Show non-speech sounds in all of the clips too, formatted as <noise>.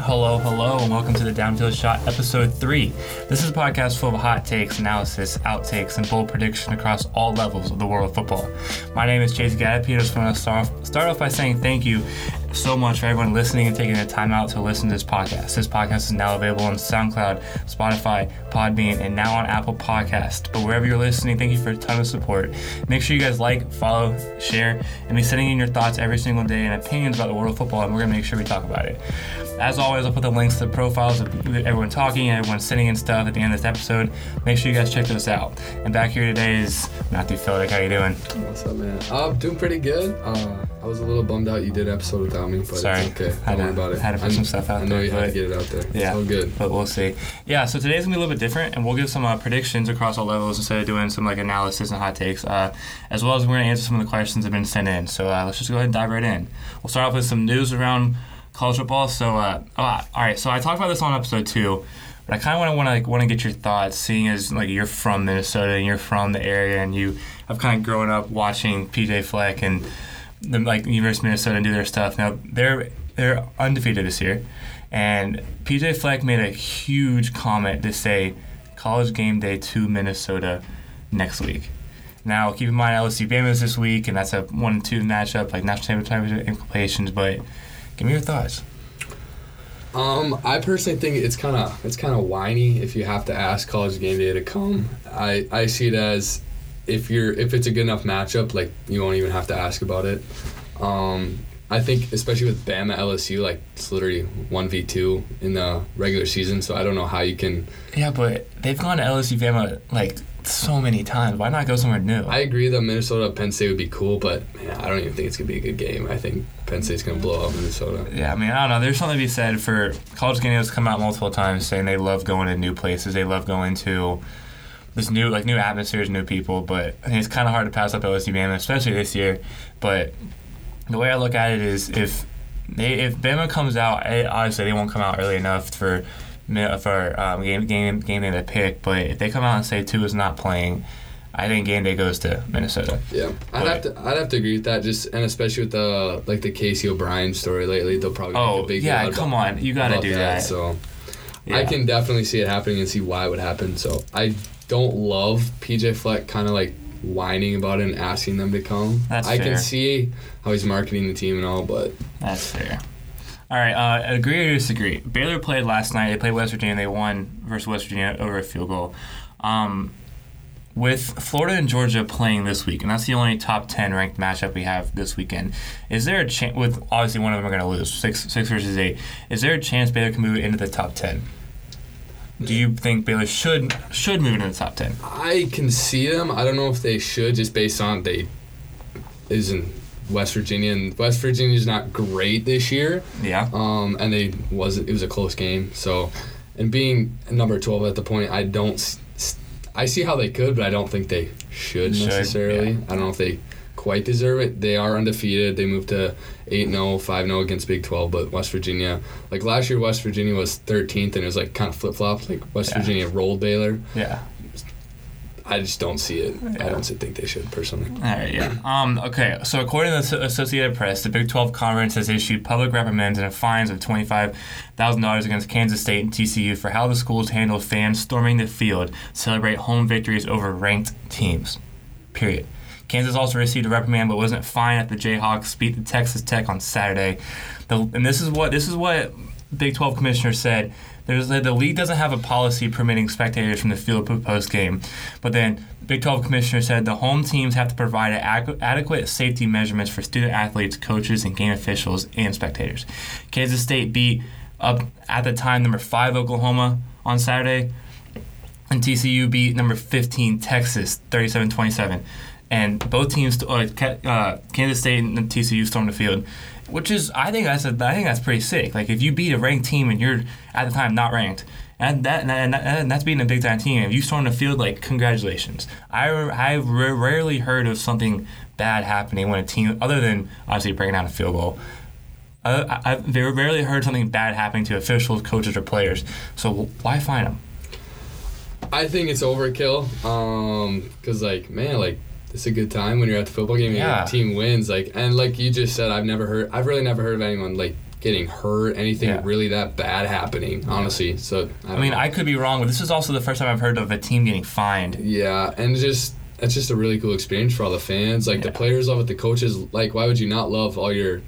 Hello, hello, and welcome to the Downfield Shot episode three. This is a podcast full of hot takes, analysis, outtakes, and bold prediction across all levels of the world of football. My name is Chace Gadapee. I just want to start off, start off by saying thank you so much for everyone listening and taking the time out to listen to this podcast. This podcast is now available on SoundCloud, Spotify, Podbean, and now on Apple Podcast. But wherever you're listening, thank you for a ton of support. Make sure you guys like, follow, share, and be sending in your thoughts every single day and opinions about the world of football, and we're going to make sure we talk about it. As always, I'll put the links to the profiles of everyone talking and everyone sitting and stuff at the end of this episode. Make sure you guys check those out. And back here today is Matthew Feldick. How you doing? What's up, man? I'm doing pretty good. Uh, I was a little bummed out you did episode without me, but Sorry. it's okay. Had Don't worry about it. had to put some stuff out I know there, you had to get it out there. Yeah. It's all good. But we'll see. Yeah, so today's gonna be a little bit different, and we'll give some uh, predictions across all levels instead of doing some like analysis and hot takes, uh, as well as we're gonna answer some of the questions that have been sent in. So uh, let's just go ahead and dive right in. We'll start off with some news around college football. So, uh, oh, all right. So I talked about this on episode two, but I kind of want to want to like, want to get your thoughts, seeing as like you're from Minnesota and you're from the area, and you have kind of grown up watching PJ Fleck and the like University of Minnesota and do their stuff. Now they're they're undefeated this year, and PJ Fleck made a huge comment to say college game day to Minnesota next week. Now keep in mind LSU Bama is this week, and that's a one and two matchup, like national championship implications. But give me your thoughts. Um, I personally think it's kind of it's kind of whiny if you have to ask college game day to come. I I see it as if you're if it's a good enough matchup, like you won't even have to ask about it. Um, I think especially with Bama LSU, like it's literally one v two in the regular season. So I don't know how you can. Yeah, but they've gone to LSU Bama like so many times. Why not go somewhere new? I agree that Minnesota Penn State would be cool, but man, I don't even think it's gonna be a good game. I think Penn State's gonna blow up Minnesota. Yeah, I mean, I don't know. There's something to be said for college games come out multiple times saying they love going to new places. They love going to this new, like, new atmospheres, new people. But I think it's kind of hard to pass up LSU Bama, especially this year. But the way I look at it is if they if Bama comes out, eh, obviously they won't come out early enough for for um, game game game day to pick. But if they come out and say two is not playing, I think game day goes to Minnesota. Yeah, I'd have to I'd have to agree with that. Just and especially with the like the Casey O'Brien story lately, they'll probably make Oh a big yeah, come about- on, you got to do that. So I can definitely see it happening and see why it would happen. So I don't love PJ Fleck kind of like whining about it and asking them to come. That's I fair. can see how he's marketing the team and all, but That's fair. All right, uh, agree or disagree? Baylor played last night. They played West Virginia. They won versus West Virginia over a field goal. Um, with Florida and Georgia playing this week, and that's the only top ten ranked matchup we have this weekend. Is there a chance? With obviously one of them are going to lose six six versus eight. Is there a chance Baylor can move into the top ten? Do you think Baylor should should move into the top ten? I can see them. I don't know if they should just based on they is in West Virginia and West Virginia's not great this year. Yeah. Um, and they was it was a close game. So, and being number twelve at the point, I don't. I see how they could, but I don't think they should, Should, necessarily. yeah. I don't know if they quite deserve it. They are undefeated. They moved to 8-0, 5-0 against Big 12, but West Virginia, like last year, West Virginia was 13th, and it was like kind of flip flopped. Like West Yeah. Virginia rolled Baylor. Yeah. I just don't see it. Yeah. I don't think they should personally. All right, yeah. Um, okay, so according to the Associated Press, the Big 12 Conference has issued public reprimands and fines of $25,000 against Kansas State and TCU for how the schools handled fans storming the field to celebrate home victories over ranked teams. Period. Kansas also received a reprimand, but wasn't fined after the Jayhawks beat the Texas Tech on Saturday. The, and this is what this is what Big 12 commissioner said. There's the league doesn't have a policy permitting spectators from the field post game, but then Big 12 commissioner said the home teams have to provide adequ- adequate safety measurements for student athletes, coaches, and game officials and spectators. Kansas State beat up at the time number five Oklahoma on Saturday, and TCU beat number 15 Texas 37-27. And both teams, uh, Kansas State and TCU stormed the field, which is I think that's a, I think that's pretty sick. Like if you beat a ranked team and you're at the time not ranked, and that and, that, and that's beating a big time team. If you storm the field, like congratulations. I I ra- rarely heard of something bad happening when a team, other than obviously breaking down a field goal. Uh, I, I've rarely heard something bad happening to officials, coaches, or players. So why fine them? I think it's overkill. Um, cause like man, like it's a good time when you're at the football game and Yeah. your team wins. Like and like you just said, I've never heard. I've really never heard of anyone like getting hurt, anything Yeah. really that bad happening. Honestly, so I, I mean, know. I could be wrong, but this is also the first time I've heard of a team getting fined. yeah, and just it's just a really cool experience for all the fans. Like the players love it, the coaches like. Why would you not love all your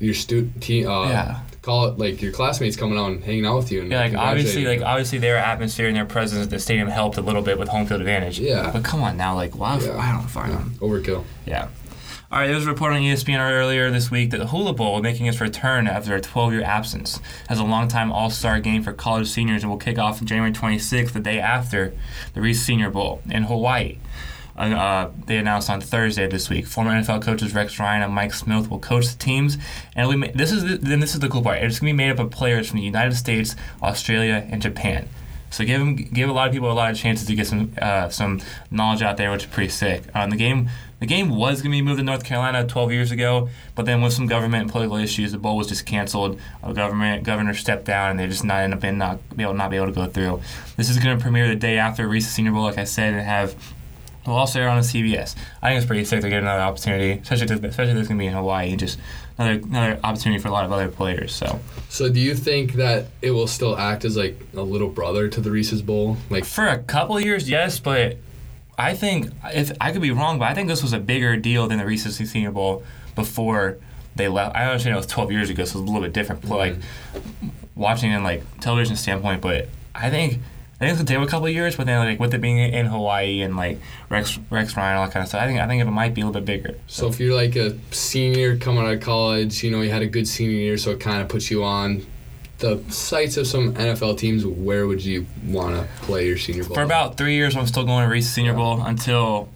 your student team? Uh, Yeah. Call it like your classmates coming out and hanging out with you. And Yeah, like obviously, like obviously, their atmosphere and their presence at the stadium helped a little bit with home field advantage. Yeah. But come on now, like why? Yeah. I don't find them. overkill. Yeah. All right, there was a report on ESPN earlier this week that the Hula Bowl, making its return after a 12-year absence, has a long-time All-Star game for college seniors and will kick off January 26th, the day after the Reese Senior Bowl in Hawaii. Uh, they announced on Thursday this week. Former NFL coaches Rex Ryan and Mike Smith will coach the teams, and ma- this is the, then this is the cool part. It's gonna be made up of players from the United States, Australia, and Japan. So give 'em- give a lot of people a lot of chances to get some uh, some knowledge out there, which is pretty sick. Um, the game the game was going to be moved to North Carolina 12 years ago, but then with some government and political issues, the bowl was just canceled. A government governor stepped down, and they just not end up in not be able not be able to go through. This is going to premiere the day after Reese's Senior Bowl, like I said, and have. We'll also air on CBS. I think it's pretty sick to get another opportunity, especially if, especially if it's going to be in Hawaii, just another another opportunity for a lot of other players. So So do you think that it will still act as like a little brother to the Reese's Bowl? Like For a couple years, yes, but I think if I could be wrong, but I think this was a bigger deal than the Reese's Senior Bowl before they left. I understand it was 12 years ago, so it's a little bit different. But like mm-hmm. watching in like television standpoint, but I think. I think it's gonna take a couple of years, but then like with it being in Hawaii and like Rex Rex Ryan all that kind of stuff, I think I think it might be a little bit bigger. So if you're like a senior coming out of college, you know, you had a good senior year, so it kind of puts you on the sights of some NFL teams. Where would you want to play your senior Bowl? For about three years, I'm still going to Reese's Senior Bowl until,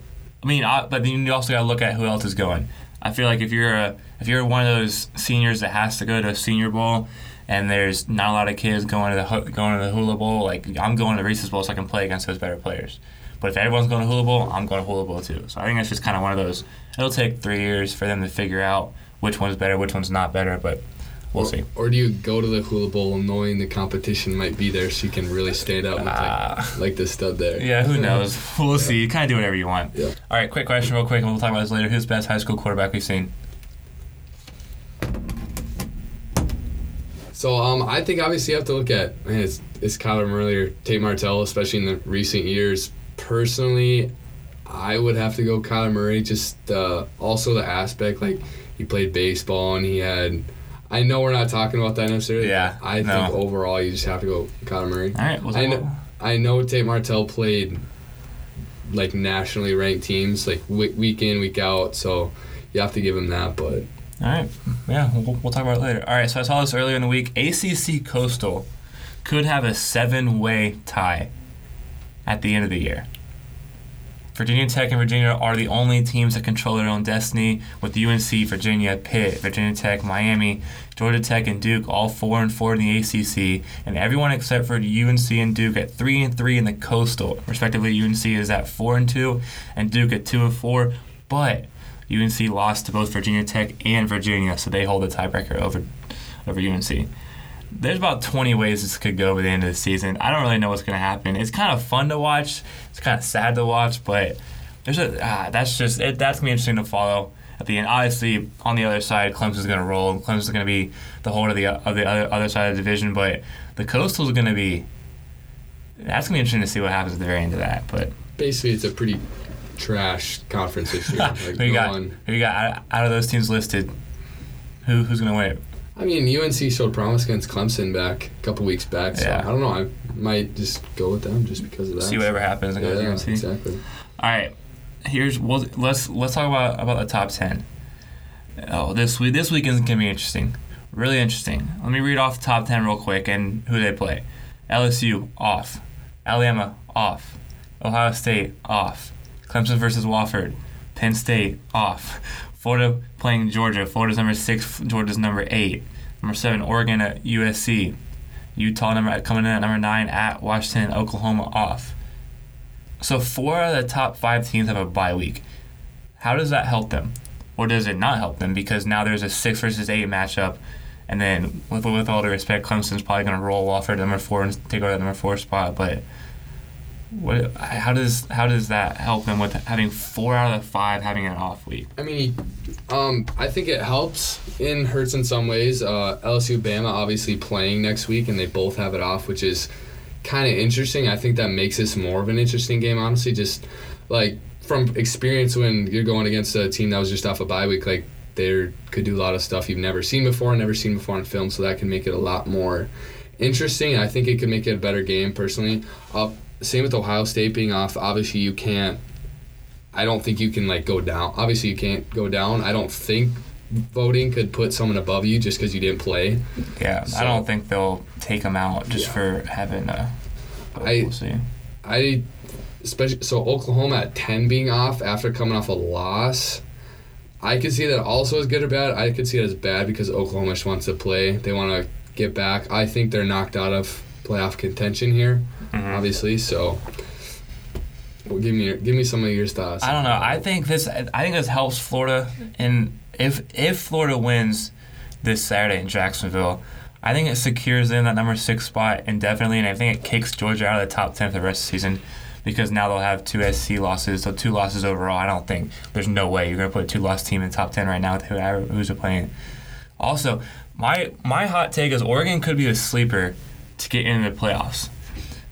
I mean, I, but then you also got to look at who else is going. I feel like if you're a if you're one of those seniors that has to go to a Senior Bowl, and there's not a lot of kids going to the going to the Hula Bowl, like I'm going to the Reese's Bowl so I can play against those better players. But if everyone's going to Hula Bowl, I'm going to Hula Bowl too. So I think that's just kind of one of those. It'll take three years for them to figure out which one's better, which one's not better, but we'll or, see. Or do you go to the Hula Bowl knowing the competition might be there, so you can really stand out and look Ah. like, like the stud there? Yeah, who knows? We'll see. You kind of do whatever you want. Yeah. All right, quick question, real quick, and we'll talk about this later. Who's the best high school quarterback we've seen? So um, I think obviously you have to look at man, it's, it's Kyler Murray or Tate Martell, especially in the recent years. Personally, I would have to go Kyler Murray. Just uh, also the aspect like he played baseball and he had. I know we're not talking about that necessarily. Yeah, I no. think overall you just have to go Kyler Murray. All right, we'll I talk know, I know Tate Martell played like nationally ranked teams like week, week in week out, so you have to give him that. But All right, yeah, we'll, we'll talk about it later. All right, so I saw this earlier in the week. ACC Coastal could have a seven-way tie at the end of the year. Virginia Tech and Virginia are the only teams that control their own destiny, with UNC, Virginia, Pitt, Virginia Tech, Miami, Georgia Tech, and Duke all four and four in the ACC, and everyone except for UNC and Duke at three and three in the Coastal, respectively. UNC is at four and two, and Duke at two and four. But UNC lost to both Virginia Tech and Virginia, so they hold the tiebreaker over over UNC. There's about 20 ways this could go by the end of the season. I don't really know what's going to happen. It's kind of fun to watch. It's kind of sad to watch, but there's a ah, that's just it, that's gonna be interesting to follow at the end. Obviously, on the other side, Clemson's going to roll. Clemson's going to be the holder of the of the other, other side of the division, but the Coastal's going to be. That's to be interesting to see what happens at the very end of that. But basically, it's a pretty trash conference this year. <laughs> Like, who you got? one- Who you got out, of those teams listed? Who who's going to win? I mean, UNC showed promise against Clemson back a couple weeks back, so Yeah. I don't know. I might just go with them just because of that. See whatever happens. and go with Yeah, UNC. exactly. All right, here's well, let's let's talk about about the top ten. Oh, this week this weekend's gonna be interesting, really interesting. Let me read off the top ten real quick and who they play. LSU off, Alabama off, Ohio State off, Clemson versus Wofford, Penn State off, Florida playing Georgia. Florida's number six, Georgia's number eight, number seven Oregon at USC, Utah number coming in at number nine at Washington, Oklahoma off. So four of the top five teams have a bye week. How does that help them, or does it not help them? Because now there's a six versus eight matchup, and then with with all due respect, Clemson's probably going to roll off at number four and take over that number four spot. But What? How does how does that help them with having four out of the five having an off week? I mean, um, I think it helps and hurts in some ways. Uh, LSU Bama obviously playing next week, and they both have it off, which is kind of interesting. I think that makes this more of an interesting game, honestly. Just like from experience, when you're going against a team that was just off a bye week, like they could do a lot of stuff you've never seen before, never seen before on film, so that can make it a lot more interesting. I think it could make it a better game personally. Uh, same with Ohio State being off. Obviously, you can't. I don't think you can like go down. Obviously, you can't go down. I don't think voting could put someone above you just because you didn't play. Yeah, So- I don't think they'll take them out just Yeah. for having a. I- we'll see. I, especially so Oklahoma at ten being off after coming off a loss. I could see that also as good or bad. I could see it as bad because Oklahoma just wants to play. They want to get back. I think they're knocked out of playoff contention here, Mhm. obviously. So, well, give me your, give me some of your thoughts. I don't know. I think this. I think this helps Florida. And if if Florida wins this Saturday in Jacksonville, I think it secures them that number six spot indefinitely, and I think it kicks Georgia out of the top ten for the rest of the season because now they'll have two SC losses, so two losses overall. I don't think there's no way you're gonna put a two loss team in the top ten right now with whoever who's playing. Also, my my hot take is Oregon could be a sleeper to get into the playoffs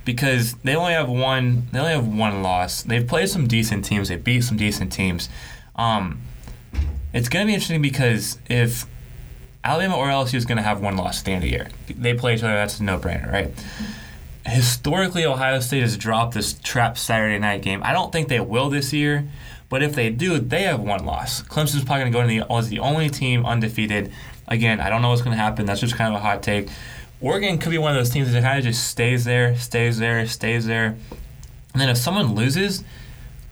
because they only have one they only have one loss. They've played some decent teams. They beat some decent teams. Um, it's gonna be interesting because if Alabama or LSU is gonna have one loss at the end of the year, they play each other. That's a no brainer, right? Historically, Ohio State has dropped this trap Saturday night game. I don't think they will this year, but if they do, they have one loss. Clemson's probably gonna go in the as the only team undefeated. Again, I don't know what's gonna happen. That's just kind of a hot take. Oregon could be one of those teams that kind of just stays there, stays there, stays there. And then if someone loses,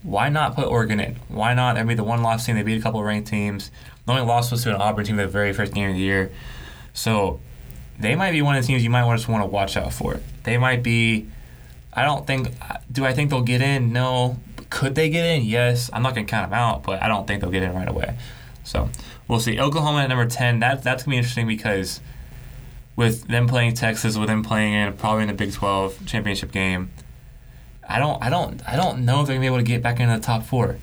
why not put Oregon in? Why not? They'd be the one loss team. They beat a couple of ranked teams. The only loss was to an Auburn team the very first game of the year. So they might be one of the teams you might just want to watch out for. They might be. I don't think. Do I think they'll get in? No. Could they get in? Yes. I'm not gonna count them out, but I don't think they'll get in right away. So we'll see. Oklahoma at number ten. That that's gonna be interesting because with them playing Texas, with them playing in probably in the Big Twelve championship game. I don't, I don't, I don't know if they're gonna be able to get back into the top four.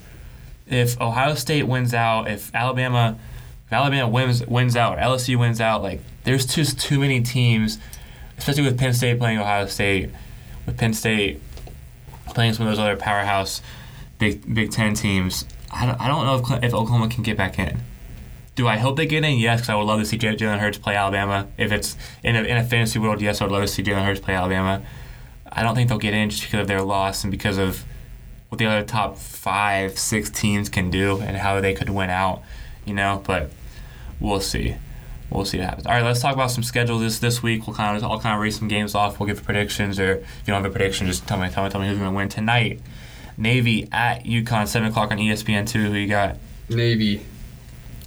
If Ohio State wins out, if Alabama, if Alabama wins wins out, LSU wins out, like there's just too many teams, especially with Penn State playing Ohio State, with Penn State playing some of those other powerhouse Big Big Ten teams. I don't, I don't know if if Oklahoma can get back in. Do I hope they get in? Yes, because I would love to see Jalen Hurts play Alabama. If it's in a, in a fantasy world, yes, I would love to see Jalen Hurts play Alabama. I don't think they'll get in just because of their loss and because of what the other top five, six teams can do and how they could win out, you know. But we'll see. We'll see what happens. All right, let's talk about some schedules this this week. We'll kind of I'll kind of read some games off. We'll give predictions, or if you don't have a prediction, just tell me, tell me, tell me who's going to win tonight. Navy at UConn, seven o'clock on ESPN two. Who you got? Navy.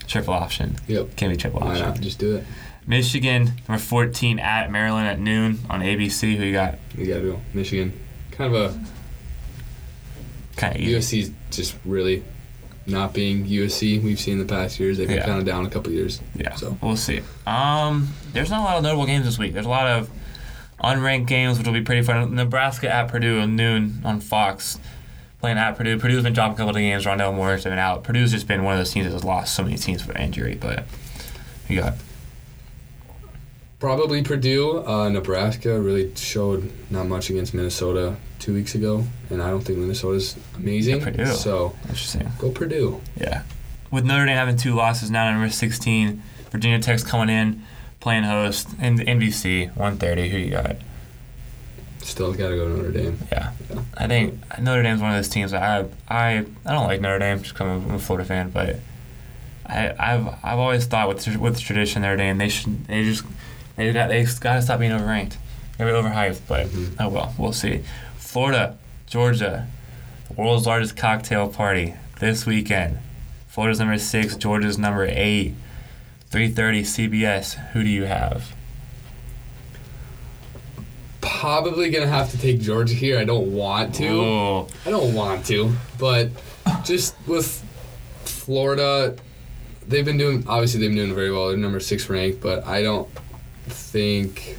Triple option. Yep. Can't be triple Why option. not? Just do it. Michigan number fourteen at Maryland at noon on ABC. Who you got? You gotta do Michigan. Kind of Kind a of easy. USC's just really not being USC. We've seen the past years. They've been Yeah. kind of down a couple years. Yeah. So. we'll see. Um, there's not a lot of notable games this week. There's a lot of unranked games, which will be pretty fun. Nebraska at Purdue at noon on Fox. Playing at Purdue. Purdue's been dropping a couple of games. Rondale Moore's been out. Purdue's just been one of those teams that has lost so many teams for injury. But you got Probably Purdue. Uh, Nebraska really showed not much against Minnesota two weeks ago, and I don't think Minnesota's amazing. Yeah, Purdue. So interesting. go Purdue. Yeah. With Notre Dame having two losses now, number 16. Virginia Tech's coming in, playing host. And NBC 130. Who you got? Still got to go to Notre Dame. Yeah. Yeah. I think Notre Dame's one of those teams that I I I don't like Notre Dame just because I'm a Florida fan, but I I've I've always thought with with tradition Notre Dame they should they just they got they got to stop being overranked. They're overhyped, but Mhm. oh well, we'll see. Florida, Georgia, the world's largest cocktail party this weekend. Florida's number six, Georgia's number eight. 3:30 CBS. Who do you have? Probably gonna have to take Georgia here. I don't want to. Oh, I don't want to, but just with Florida, they've been doing. Obviously, they've been doing very well. They're number six ranked, but I don't think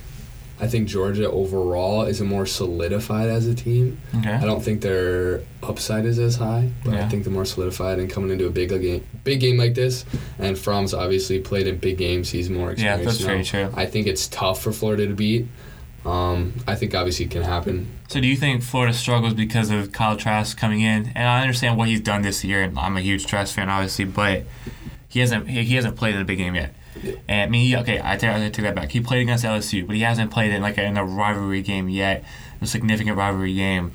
I think Georgia overall is a more solidified as a team. Okay. I don't think their upside is as high, but Yeah. I think they're more solidified and coming into a big game, big game like this. And Fromm's obviously played in big games. He's more Yeah, experienced. that's now. very true. I think it's tough for Florida to beat. Um, I think obviously it can happen. So do you think Florida struggles because of Kyle Trask coming in? And I understand what he's done this year, and I'm a huge Trask fan, obviously, but he hasn't he hasn't played in a big game yet. And I mean, he, okay, I take, I take that back. He played against LSU, but he hasn't played in like a, in a rivalry game yet, a significant rivalry game.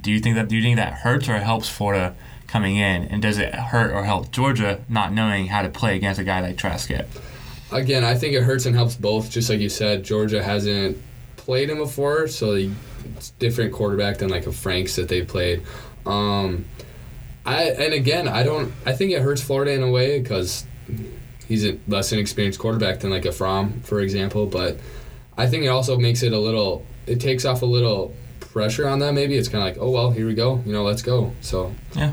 Do you think that do you think that hurts or helps Florida coming in, and does it hurt or help Georgia not knowing how to play against a guy like Trask yet? Again, I think it hurts and helps both. Just like you said, Georgia hasn't played him before, so he- it's different quarterback than like a Franks that they've played. Um, I and again, I don't. I think it hurts Florida in a way because he's a less inexperienced quarterback than like a Fromm, for example. But I think it also makes it a little. It takes off a little pressure on them. Maybe it's kind of like, oh well, here we go. You know, let's go. So Yeah.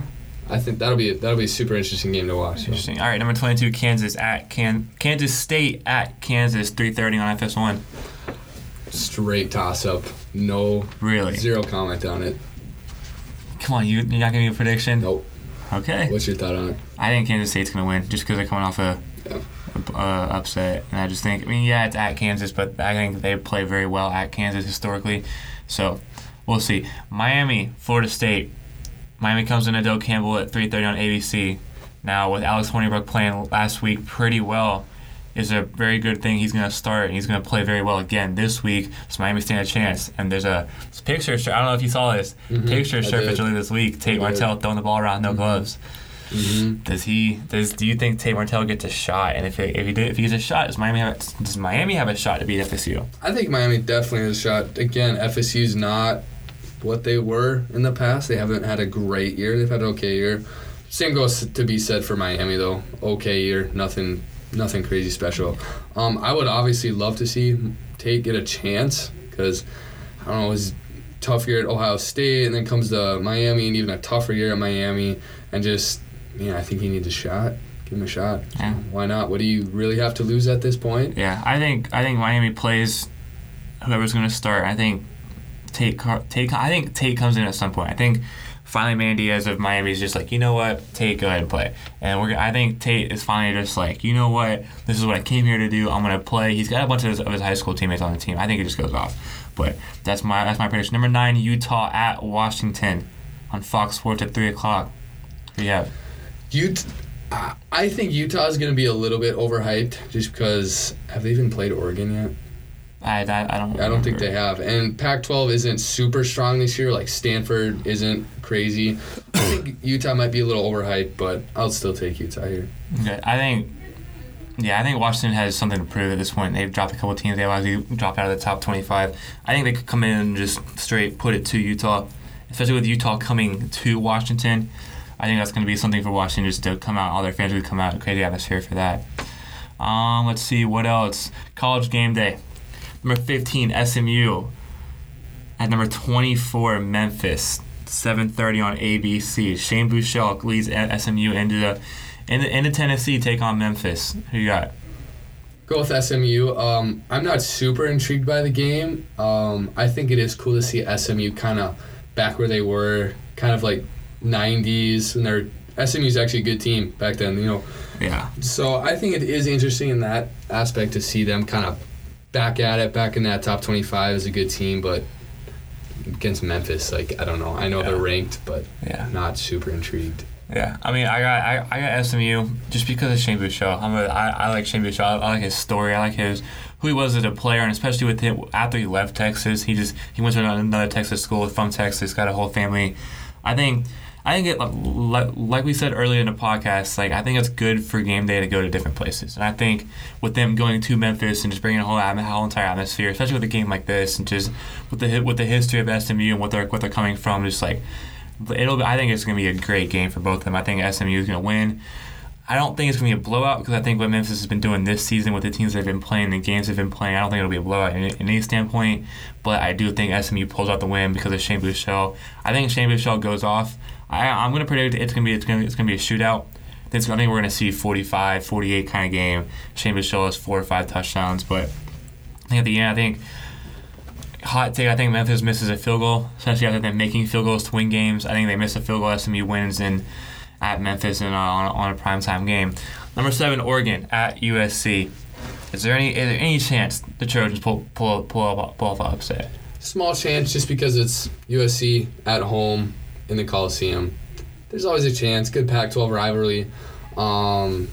I think that'll be that'll be a super interesting game to watch. so. Interesting. All right, number twenty-two, Kansas at Can Kansas State at Kansas, three thirty on FS1. Straight toss up. No Really? Zero comment on it. Come on, you you're not giving me a prediction? Nope. Okay. What's your thought on it? I think Kansas State's gonna win just because they're coming off a, Yeah. a uh, upset, and I just think I mean yeah it's at Kansas, but I think they play very well at Kansas historically, so we'll see. Miami, Florida State. Miami comes in at Doak Campbell at 3:30 on ABC. Now with Alex Hornibrook playing last week pretty well, is a very good thing. He's going to start and he's going to play very well again this week. So Miami stand a chance. And there's a picture. I don't know if you saw this Mhm, picture surfaced earlier this week. Tate. Martell throwing the ball around, no gloves. Mm-hmm. Does he? Does do you think Tate Martell gets a shot? And if it, if he did, if he gets a shot, does Miami have a, does Miami have a shot to beat FSU? I think Miami definitely has a shot. Again, FSU's not what they were in the past. They haven't had a great year. They've had an okay year. Same goes to be said for Miami though. Okay year, nothing, nothing crazy special. Um, I would obviously love to see Tate get a chance because I don't know his tough year at Ohio State and then comes to Miami and even a tougher year at Miami and just yeah, I think he needs a shot. Give him a shot. Yeah. Why not? What do you really have to lose at this point? Yeah, I think I think Miami plays whoever's going to start. I think Tate Tate. I think Tate comes in at some point. I think finally Manny Diaz of Miami is just like, you know what, Tate, go ahead and play. And we're. I think Tate is finally just like, you know what, this is what I came here to do. I'm gonna play. He's got a bunch of his, of his high school teammates on the team. I think it just goes off. But that's my that's my prediction. Number nine, Utah at Washington on Fox Sports at three o'clock. Who you have? Ut- I- I think Utah is going to be a little bit overhyped just because have they even played Oregon yet? I, I, I don't. I don't think they have. And Pac-12 isn't super strong this year. Like Stanford isn't crazy. I think Utah might be a little overhyped, but I'll still take Utah here. Okay, I think, yeah, I think Washington has something to prove at this point. They've dropped a couple teams. They've dropped out of the top 25. I think they could come in and just straight put it to Utah, especially with Utah coming to Washington. I think that's going to be something for Washington just to come out. All their fans would come out. Crazy atmosphere for that. Um, let's see what else. College game day. Number 15 SMU. At number 24 Memphis. 7:30 on ABC. Shane Buechele leads SMU into the into, into Tennessee take on Memphis. Who you got? Go with SMU. Um, I'm not super intrigued by the game. Um, I think it is cool to see SMU kind of back where they were, kind of like 90s, and they're SMU's actually a good team back then. You know, Yeah. So I think it is interesting in that aspect to see them kind of back at it, back in that top 25 is a good team, but against Memphis, like I don't know. I know Yeah. they're ranked, but Yeah. not super intrigued. Yeah. I mean, I got I, I got SMU just because of Shane Buechele. I'm a, I, I like Shane Buechele. I, I like his story. I like his who he was as a player, and especially with him after he left Texas, he just he went to another Texas school from Texas, got a whole family. I think. I think it like, like we said earlier in the podcast. Like I think it's good for game day to go to different places, and I think with them going to Memphis and just bringing a whole, whole entire atmosphere, especially with a game like this, and just with the with the history of SMU and what they're what they're coming from, just like it'll. I think it's going to be a great game for both of them. I think SMU is going to win. I don't think it's going to be a blowout because I think what Memphis has been doing this season with the teams they've been playing, the games they've been playing, I don't think it'll be a blowout in, in any standpoint. But I do think SMU pulls out the win because of Shane Buechele. I think Shane Buechele goes off. I, I'm going to predict it's going to be it's going to, it's going to be a shootout. I think, we're going to see 45, 48 kind of game. Shane Buechele has four or five touchdowns, but I think at the end, I think hot take. I think Memphis misses a field goal, especially after them making field goals to win games. I think they miss a field goal. SMU wins in at Memphis and on, on a primetime game. Number seven, Oregon at USC. Is there any is there any chance the Trojans pull pull pull pull off upset? Small chance just because it's USC at home in the Coliseum. There's always a chance. Good Pac-12 rivalry. Um,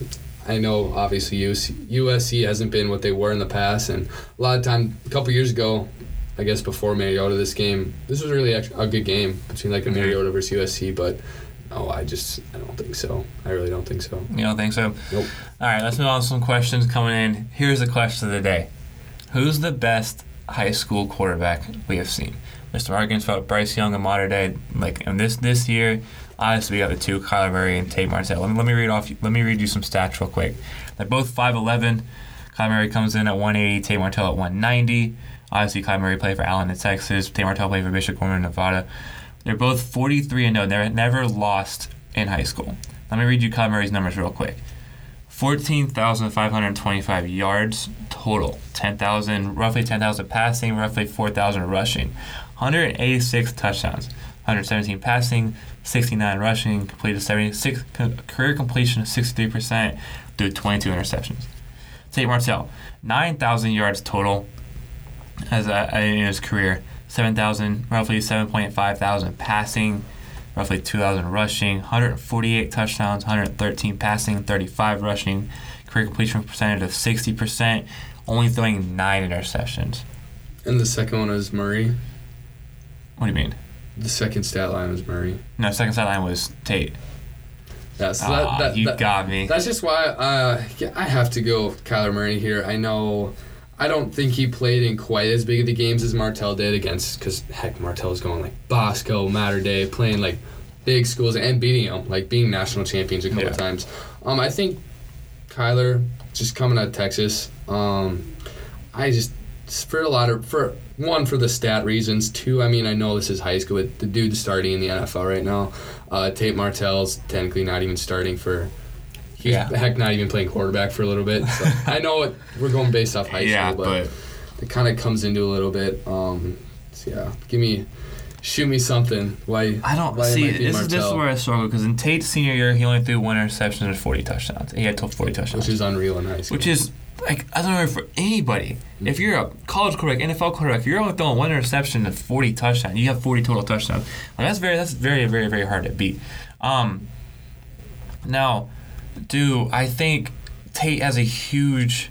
I know obviously USC hasn't been what they were in the past, and a lot of time a couple years ago, I guess before Mariota, this game this was really a good game between like a Mariota versus USC, but no, I just I don't think so. I really don't think so. You don't think so? Nope. All right, let's move on to some questions coming in. Here's the question of the day: Who's the best high school quarterback we have seen? Mr. About Bryce Young and modern day, like in this this year, Honestly, we got the two, Kyler Murray and Tate Martell. Let me, let me read off. Let me read you some stats real quick. They're both 5'11". Kyler Murray comes in at 180. Tate Martell at 190. Obviously, Kyler Murray played for Allen in Texas. Tate Martell played for Bishop Gorman in Nevada. They're both 43 and 0. They're never lost in high school. Let me read you Kyler Murray's numbers real quick. 14,525 yards total. 10,000, roughly 10,000 passing, roughly 4,000 rushing. 186 touchdowns. 117 passing, 69 rushing, completed 76 career completion of 63% through 22 interceptions. Tate Martell, 9,000 yards total as a, in his career, 7,000, roughly 7.5 thousand passing, roughly 2,000 rushing, 148 touchdowns, 113 passing, 35 rushing, career completion percentage of 60%, only throwing nine interceptions. And the second one is Murray. What do you mean? The second stat line was Murray. No, second stat line was Tate. Yeah, so that, that, you that, got me. That's just why uh, yeah, I have to go Kyler Murray here. I know. I don't think he played in quite as big of the games as Martell did against, because heck, Martell was going like Bosco, Mater Dei, playing like big schools and beating them, like being national champions a couple yeah. times. Um, I think Kyler just coming out of Texas. Um, I just for a lot of for one for the stat reasons. Two, I mean, I know this is high school, but the dude's starting in the NFL right now. Uh, Tate Martell's technically not even starting for. He's yeah. heck not even playing quarterback for a little bit. So <laughs> I know it, we're going based off high yeah, school, but, but it kind of comes into a little bit. Um, so yeah, give me shoot me something. Why? I don't why see. This is, this is where I struggle because in Tate's senior year, he only threw one interception and 40 touchdowns. He had 40 touchdowns, which is unreal in high school. Which is like I don't know for anybody. If you're a college quarterback, NFL quarterback, you're only throwing one interception and 40 touchdowns, you have 40 total touchdowns. Like that's very that's very very very hard to beat. Um, now, do I think Tate has a huge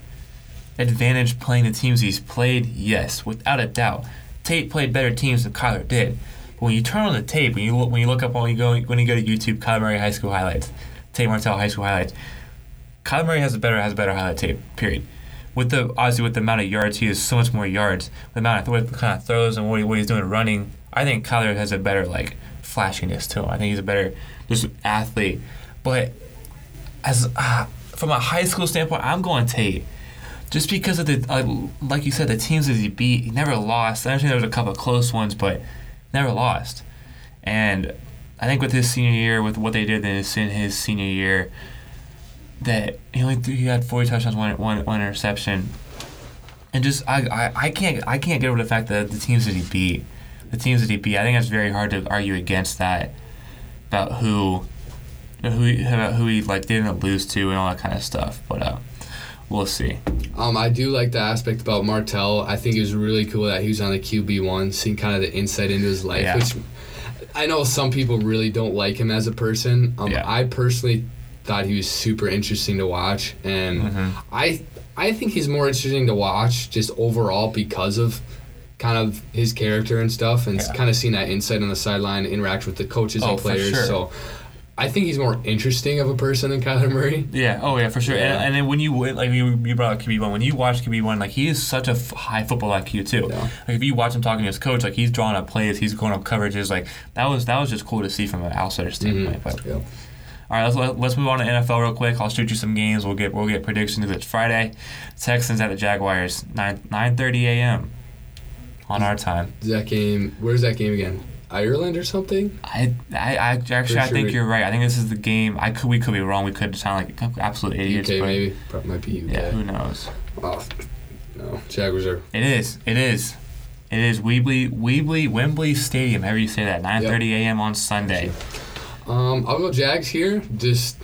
advantage playing the teams he's played? Yes, without a doubt. Tate played better teams than Kyler did. But when you turn on the tape, when you look, when you look up when you go when you go to YouTube, Kyler Murray high school highlights, Tate Martell high school highlights, Kyler Murray has a better has a better highlight tape. Period. With the obviously with the amount of yards, he has so much more yards. The amount of with kind of throws and what, he, what he's doing running, I think Kyler has a better like flashiness to him. I think he's a better just athlete. But as uh, from a high school standpoint, I'm going Tate. Just because of the uh, like you said, the teams that he beat, he never lost. I understand there was a couple of close ones, but never lost. And I think with his senior year, with what they did in his senior year, that he only threw, he had 40 touchdowns, one, one, one interception, and just I, I, I can't I can't get over the fact that the teams that he beat, the teams that he beat, I think it's very hard to argue against that about who who about who he like didn't lose to and all that kind of stuff. But uh, we'll see. Um, I do like the aspect about Martell. I think it was really cool that he was on the QB one, seeing kind of the insight into his life, yeah. which I know some people really don't like him as a person. Um, yeah. I personally thought he was super interesting to watch, and mm-hmm. I I think he's more interesting to watch just overall because of kind of his character and stuff, and yeah. kind of seeing that insight on the sideline, interact with the coaches oh, and players. Sure. So. I think he's more interesting of a person than Kyler Murray. Yeah. Oh yeah, for sure. Yeah. And, and, then when you like you, you brought up QB one, when you watch QB one, like he is such a f- high football IQ too. Yeah. Like if you watch him talking to his coach, like he's drawing up plays, he's going up coverages. Like that was that was just cool to see from an outsider standpoint. Mm-hmm. But yeah. All right, let's let's move on to NFL real quick. I'll shoot you some games. We'll get we'll get predictions. It's Friday. Texans at the Jaguars, nine nine thirty a.m. on our time. Is that game? Where's that game again? Ireland or something? I I, I actually I think you're right. I think this is the game. I could we could be wrong. We could sound like absolute idiots. UK maybe. Probably might be UK. Yeah, who knows? Oh, no, Jaguars are. It is. It is. It is Weebly, Weebly, Wembley Stadium. However you say that. 9:30 a.m. on Sunday. Um, I'll go Jags here. Just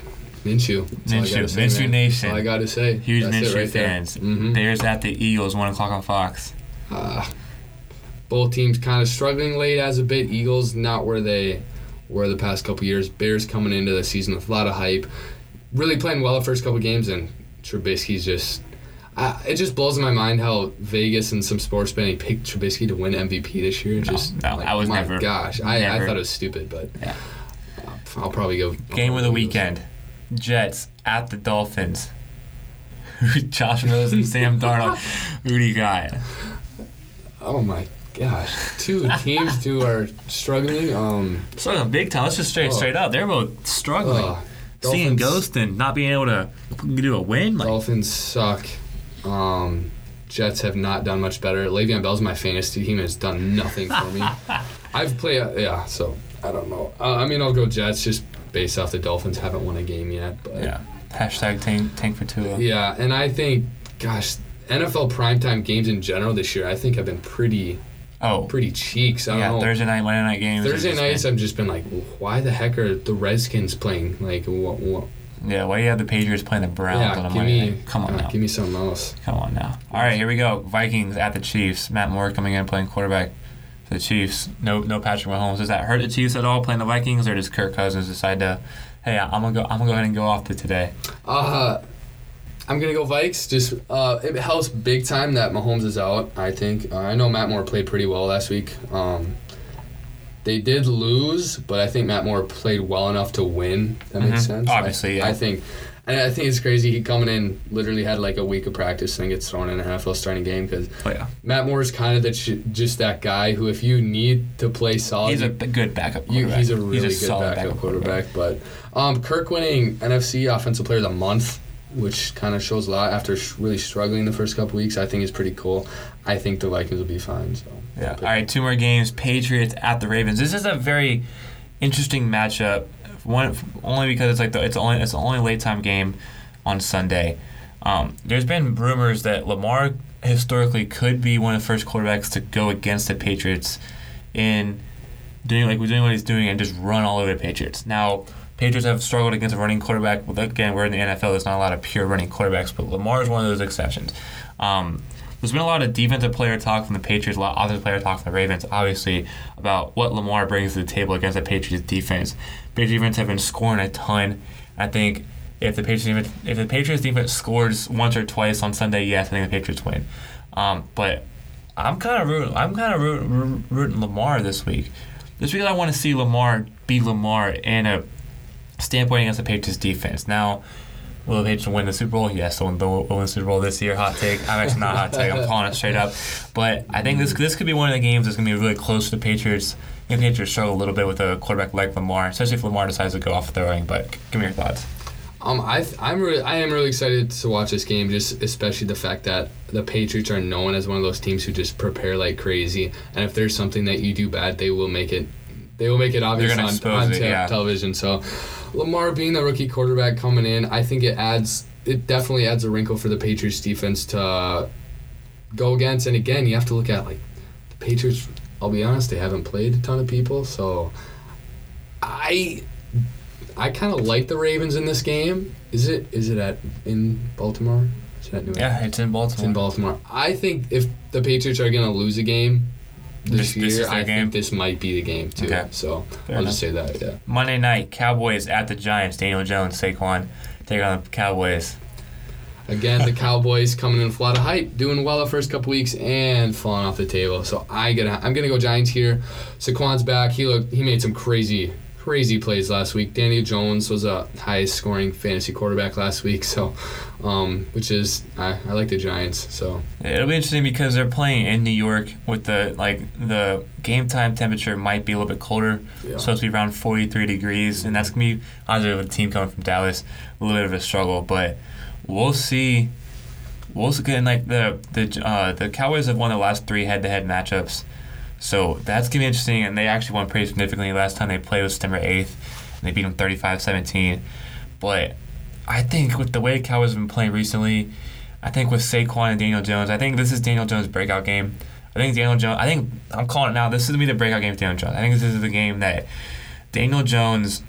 Minshew. That's all I Minshew, say, Minshew man. Nation. That's all I got to say. Huge That's Minshew right fans. Mhm. Bears at the Eagles, one o'clock on Fox. Uh, both teams kind of struggling late as a bit. Eagles not where they were the past couple years. Bears coming into the season with a lot of hype, really playing well the first couple games, and Trubisky's just. I, it just blows my mind how Vegas and some sports betting picked Trubisky to win MVP this year. Just no, like, I was my never- gosh, I, I thought it was stupid, but Yeah. I'll probably go Game of the weekend. Jets at the Dolphins. <laughs> Josh Mills and Sam Darnold. Who do you got? Oh my gosh, two teams who are struggling. Um, Struggling big time. Let's just straight Oh. straight up. They're both struggling. uh, Seeing Dolphins- ghosts and not being able to do a win. Like, Dolphins suck. Um, Jets have not done much better. Le'Veon Bell's my fantasy team has done nothing for me. <laughs> I've played, uh, yeah. So I don't know. Uh, I mean, I'll go Jets just based off the Dolphins haven't won a game yet. But yeah. Hashtag tank, tank for Tua. yeah, and I think, gosh, NFL primetime games in general this year, I think have been pretty, Oh, pretty cheeks. I don't yeah. know. Thursday night, Monday night games. Thursday nights, been- I've just been like, why the heck are the Redskins playing? Like, what? what yeah. Why do you have the Patriots playing the Browns on a Monday me? Come on uh, now. give me something else. Come on now. All right, here we go. Vikings at the Chiefs. Matt Moore coming in playing quarterback the Chiefs. No, no Patrick Mahomes. Does that hurt the Chiefs at all playing the Vikings, or does Kirk Cousins decide to, hey, I'm gonna go, I'm gonna go ahead and go off to today? Uh, I'm gonna go Vikes. Just uh, it helps big time that Mahomes is out. I think uh, I know Matt Moore played pretty well last week. Um, they did lose, but I think Matt Moore played well enough to win. That makes Mhm. sense. Obviously, I, yeah. I think. And I think it's crazy. He coming in literally had like a week of practice and gets thrown in a NFL starting game because Oh yeah, Matt Moore is kind of the ch- just that guy who, if you need to play solid, he's a b- good backup you, he's a really good solid backup, quarterback. But um, Kirk winning NFC Offensive Player of the Month, which kind of shows a lot after sh- really struggling the first couple weeks, I think is pretty cool. I think the Vikings will be fine. So Yeah. All right, two more games. Patriots at the Ravens. This is a very interesting matchup. One only because it's like the, it's only it's the only late time game on Sunday. Um, there's been rumors that Lamar historically could be one of the first quarterbacks to go against the Patriots in doing like we're doing what he's doing and just run all over the Patriots. Now, Patriots have struggled against a running quarterback. Well, again, we're in the NFL. There's not a lot of pure running quarterbacks, but Lamar is one of those exceptions. Um, there's been a lot of defensive player talk from the Patriots, a lot of offensive player talk from the Ravens, obviously, about what Lamar brings to the table against the Patriots defense. Patriots defense have been scoring a ton. I think if the Patriots defense, if the Patriots defense scores once or twice on Sunday, yes, I think the Patriots win. Um, but I'm kind of rooting, I'm kind of rooting, rooting Lamar this week, just because I want to see Lamar be Lamar in a standpoint against the Patriots defense. Now, will the Patriots win the Super Bowl? Yes, they'll, they'll win the Super Bowl this year. Hot take. I'm actually not hot take. I'm <laughs> calling it straight up. But I think this this could be one of the games that's going to be really close to the Patriots. I think the Patriots struggle a little bit with a quarterback like Lamar, especially if Lamar decides to go off throwing. But give me your thoughts. um, I th- I'm really I am really excited to watch this game, just especially the fact that the Patriots are known as one of those teams who just prepare like crazy, and if there's something that you do bad, they will make it. They will make it obvious on, on it, te- yeah. television. So, Lamar being the rookie quarterback coming in, I think it adds it definitely adds a wrinkle for the Patriots defense to uh, go against. And again, you have to look at like the Patriots. I'll be honest, they haven't played a ton of people, so I I kind of like the Ravens in this game. Is it is it at in Baltimore? Is it at New Yeah, it's in Baltimore. It's in Baltimore. I think if the Patriots are gonna lose a game this, This- year, this I game? think this might be the game too. Okay. So Fair I'll just say that. Yeah. Monday night, Cowboys at the Giants. Daniel Jones, Saquon, take on the Cowboys. Again, the Cowboys coming in with a lot of hype, doing well the first couple weeks and falling off the table. So I gonna I'm gonna go Giants here. Saquon's back. He looked he made some crazy crazy plays last week. Daniel Jones was a highest scoring fantasy quarterback last week. So, um, which is I, I like the Giants. So It'll be interesting because they're playing in New York with the like the game time temperature might be a little bit colder. Yeah. Supposed to be around 43 degrees, and that's gonna be obviously with a team coming from Dallas, a little bit of a struggle. But we'll see. We'll see. And like the the uh, the Cowboys have won the last three head-to-head matchups, so that's gonna be interesting. And they actually won pretty significantly last time they played was September 8th, and they beat them 35-17. But I think with the way Cowboys have been playing recently, I think with Saquon and Daniel Jones, I think this is Daniel Jones' breakout game. I think Daniel Jones. I think I'm calling it now. This is gonna be the breakout game for Daniel Jones. I think this is the game that Daniel Jones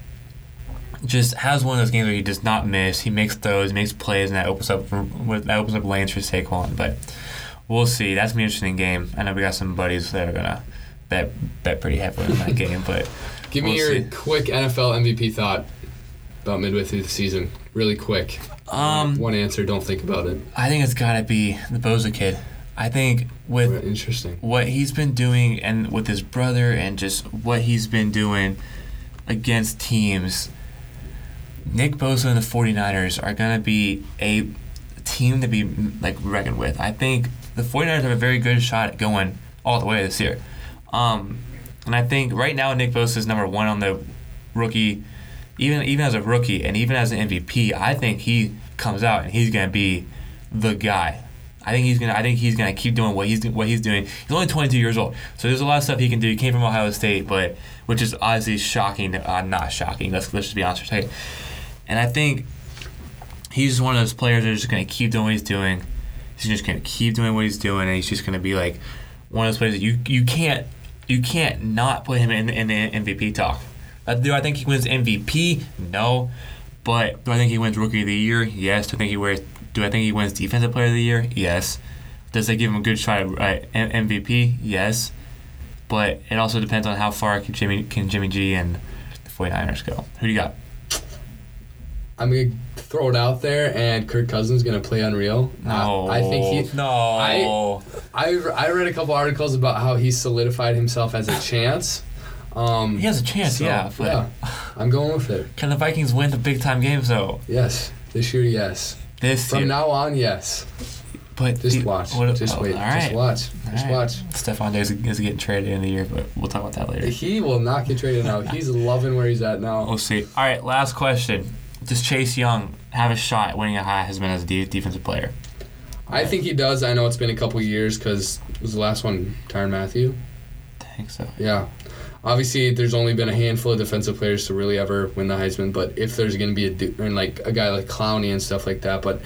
just has one of those games where he does not miss. He makes throws, makes plays, and that opens up that opens up lanes for Saquon. But we'll see. That's an interesting game. I know we got some buddies that are gonna bet bet pretty heavily on that game, but <laughs> Give me We'll your see. quick NFL MVP thought about midway through the season. Really quick. um, One answer. Don't think about it. I think it's gotta be the Bosa kid. I think with Interesting. what he's been doing and with his brother and just what he's been doing against teams, Nick Bosa and the 49ers are going to be a team to be like reckoned with. I think the 49ers have a very good shot at going all the way this year. Um, and I think right now Nick Bosa is number one on the rookie, even even as a rookie and even as an MVP. I think he comes out and he's going to be the guy. I think he's gonna. I think he's gonna keep doing what he's what he's doing. He's only 22 years old, so there's a lot of stuff he can do. He came from Ohio State, but which is obviously shocking. Uh, not shocking. Let's let's just be honest with you. And I think he's just one of those players that are just gonna keep doing what he's doing. He's just gonna keep doing what he's doing, and he's just gonna be like one of those players that you you can't you can't not put him in in the MVP talk. Uh, do I think he wins MVP? No. But do I think he wins Rookie of the Year? Yes. Do I think he wears? Do I think he wins Defensive Player of the Year? Yes. Does that give him a good shot at uh, MVP? Yes. But it also depends on how far can Jimmy can Jimmy G and the 49ers go. Who do you got? I'm gonna throw it out there, and Kirk Cousins gonna play unreal. No. I think he. No. I- I I read a couple articles about how he solidified himself as a chance. Um, he has a chance, so, yeah. Yeah, I'm going with it. can the Vikings win the big time games though? Yes, this year, yes. This From year. now on, yes. but Just the- watch. what- just oh, wait. all Just watch. All Just right. watch. Stefon Diggs is getting traded in the year, but we'll talk about that later. He will not get traded now. He's loving where he's at now. We'll see. All right, last question. Does Chase Young have a shot at winning a Heisman as a de- defensive player? I think he does. I know it's been a couple years because was the last one Tyrann Mathieu. I think so. Yeah. Obviously, there's only been a handful of defensive players to really ever win the Heisman, but if there's going to be a du- and like a guy like Clowney and stuff like that, but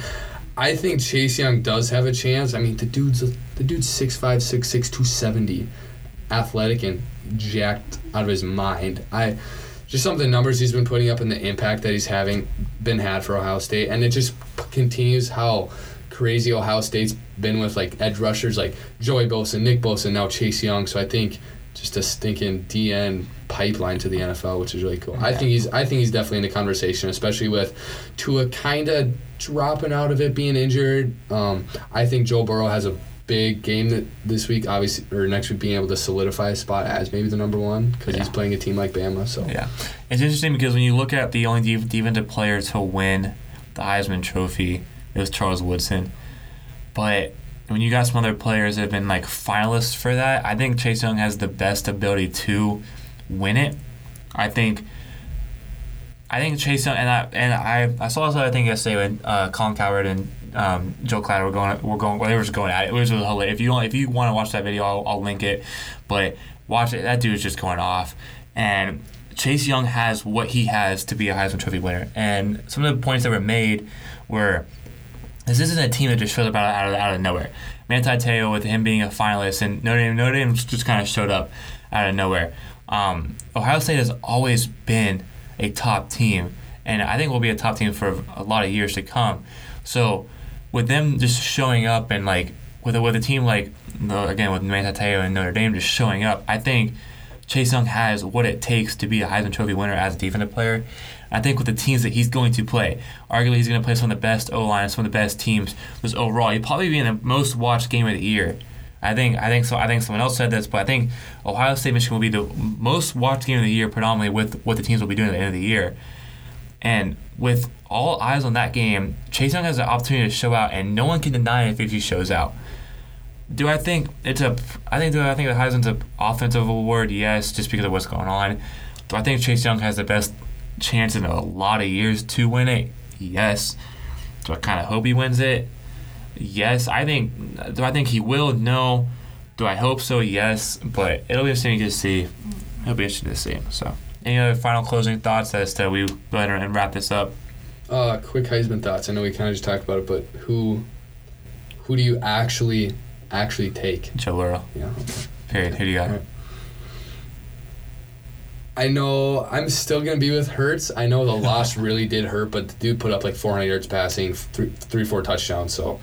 I think Chase Young does have a chance. I mean, the dude's the dude's 6'5", 6'6", 270, athletic and jacked out of his mind. I just some of the numbers he's been putting up and the impact that he's having been had for Ohio State, and it just p- continues how crazy Ohio State's been with like edge rushers like Joey Bosa, Nick Bosa, now Chase Young. So I think just a stinking DN pipeline to the NFL, which is really cool. I think he's I think he's definitely in the conversation, especially with Tua kind of dropping out of it, being injured. Um, I think Joe Burrow has a big game that this week, obviously, or next week, being able to solidify a spot as maybe the number one because he's playing a team like Bama. So Yeah, it's interesting because when you look at the only de- defensive player to win the Heisman Trophy, it was Charles Woodson. But when you got some other players that have been like finalists for that, I think Chase Young has the best ability to win it. I think. I think Chase Young and I and I I saw this other thing yesterday when uh, Colin Cowherd and um, Joel Klatt were going were going well, they were just going at it. It was just hilarious. If you if you want to watch that video, I'll, I'll link it. But watch it. That dude is just going off. And Chase Young has what he has to be a Heisman Trophy winner. And some of the points that were made were this isn't a team that just showed up out of, out of, out of nowhere. Manti Te'o with him being a finalist and Notre Dame, Notre Dame just kind of showed up out of nowhere. Um, Ohio State has always been a top team, and I think we'll be a top team for a lot of years to come. So with them just showing up and like with a, with a team like again with Manti Te'o and Notre Dame just showing up, I think Chase Young has what it takes to be a Heisman Trophy winner as a defensive player. I think with the teams that he's going to play, arguably he's going to play some of the best O lines, some of the best teams. Just overall, he'll probably be in the most watched game of the year. I think I think so. I think someone else said this, but I think Ohio State Michigan will be the most watched game of the year, predominantly with what the teams will be doing at the end of the year. And with all eyes on that game, Chase Young has an opportunity to show out, and no one can deny it if he shows out. Do I think it's a? I think do I think the Heisman's an offensive award? Yes, just because of what's going on. Do I think Chase Young has the best chance in a lot of years to win it? Yes. Do I kind of hope he wins it? Yes. I think. Do I think he will? No. Do I hope so? Yes. But it'll be interesting to see. It'll be interesting to see. So, any other final closing thoughts as to we go ahead and wrap this up? Uh, quick Heisman thoughts. I know we kind of just talked about it, but who, who do you actually, actually take. Joe Burrow. Yeah. Period. Who do you got? Alright. I know I'm still gonna be with Hurts. I know the loss <laughs> really did hurt, but the dude put up like 400 yards passing, three, three four touchdowns. So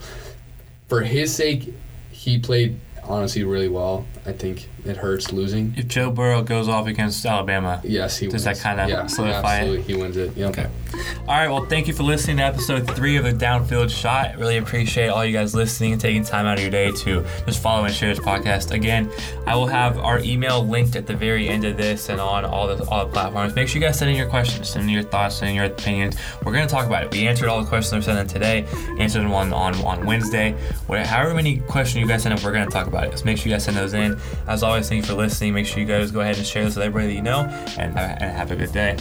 for his sake, he played honestly really well. I think it hurts losing. If Joe Burrow goes off against Alabama, Yes, he Does wins. that kinda yeah, solidify it? absolutely, He wins it. Yep. Okay. All right. Well, thank you for listening to episode three of the Downfield Shot. Really appreciate all you guys listening and taking time out of your day to just follow and share this podcast. Again, I will have our email linked at the very end of this and on all the all the platforms. Make sure you guys send in your questions, send in your thoughts, send in your opinions. We're gonna talk about it. We answered all the questions that were sent in today. Answered one on on, Wednesday. Whatever, however many questions you guys send in, we're gonna talk about it. So make sure you guys send those in. As always, thank you for listening. Make sure you guys go ahead and share this with everybody that you know, and, uh, and have a good day.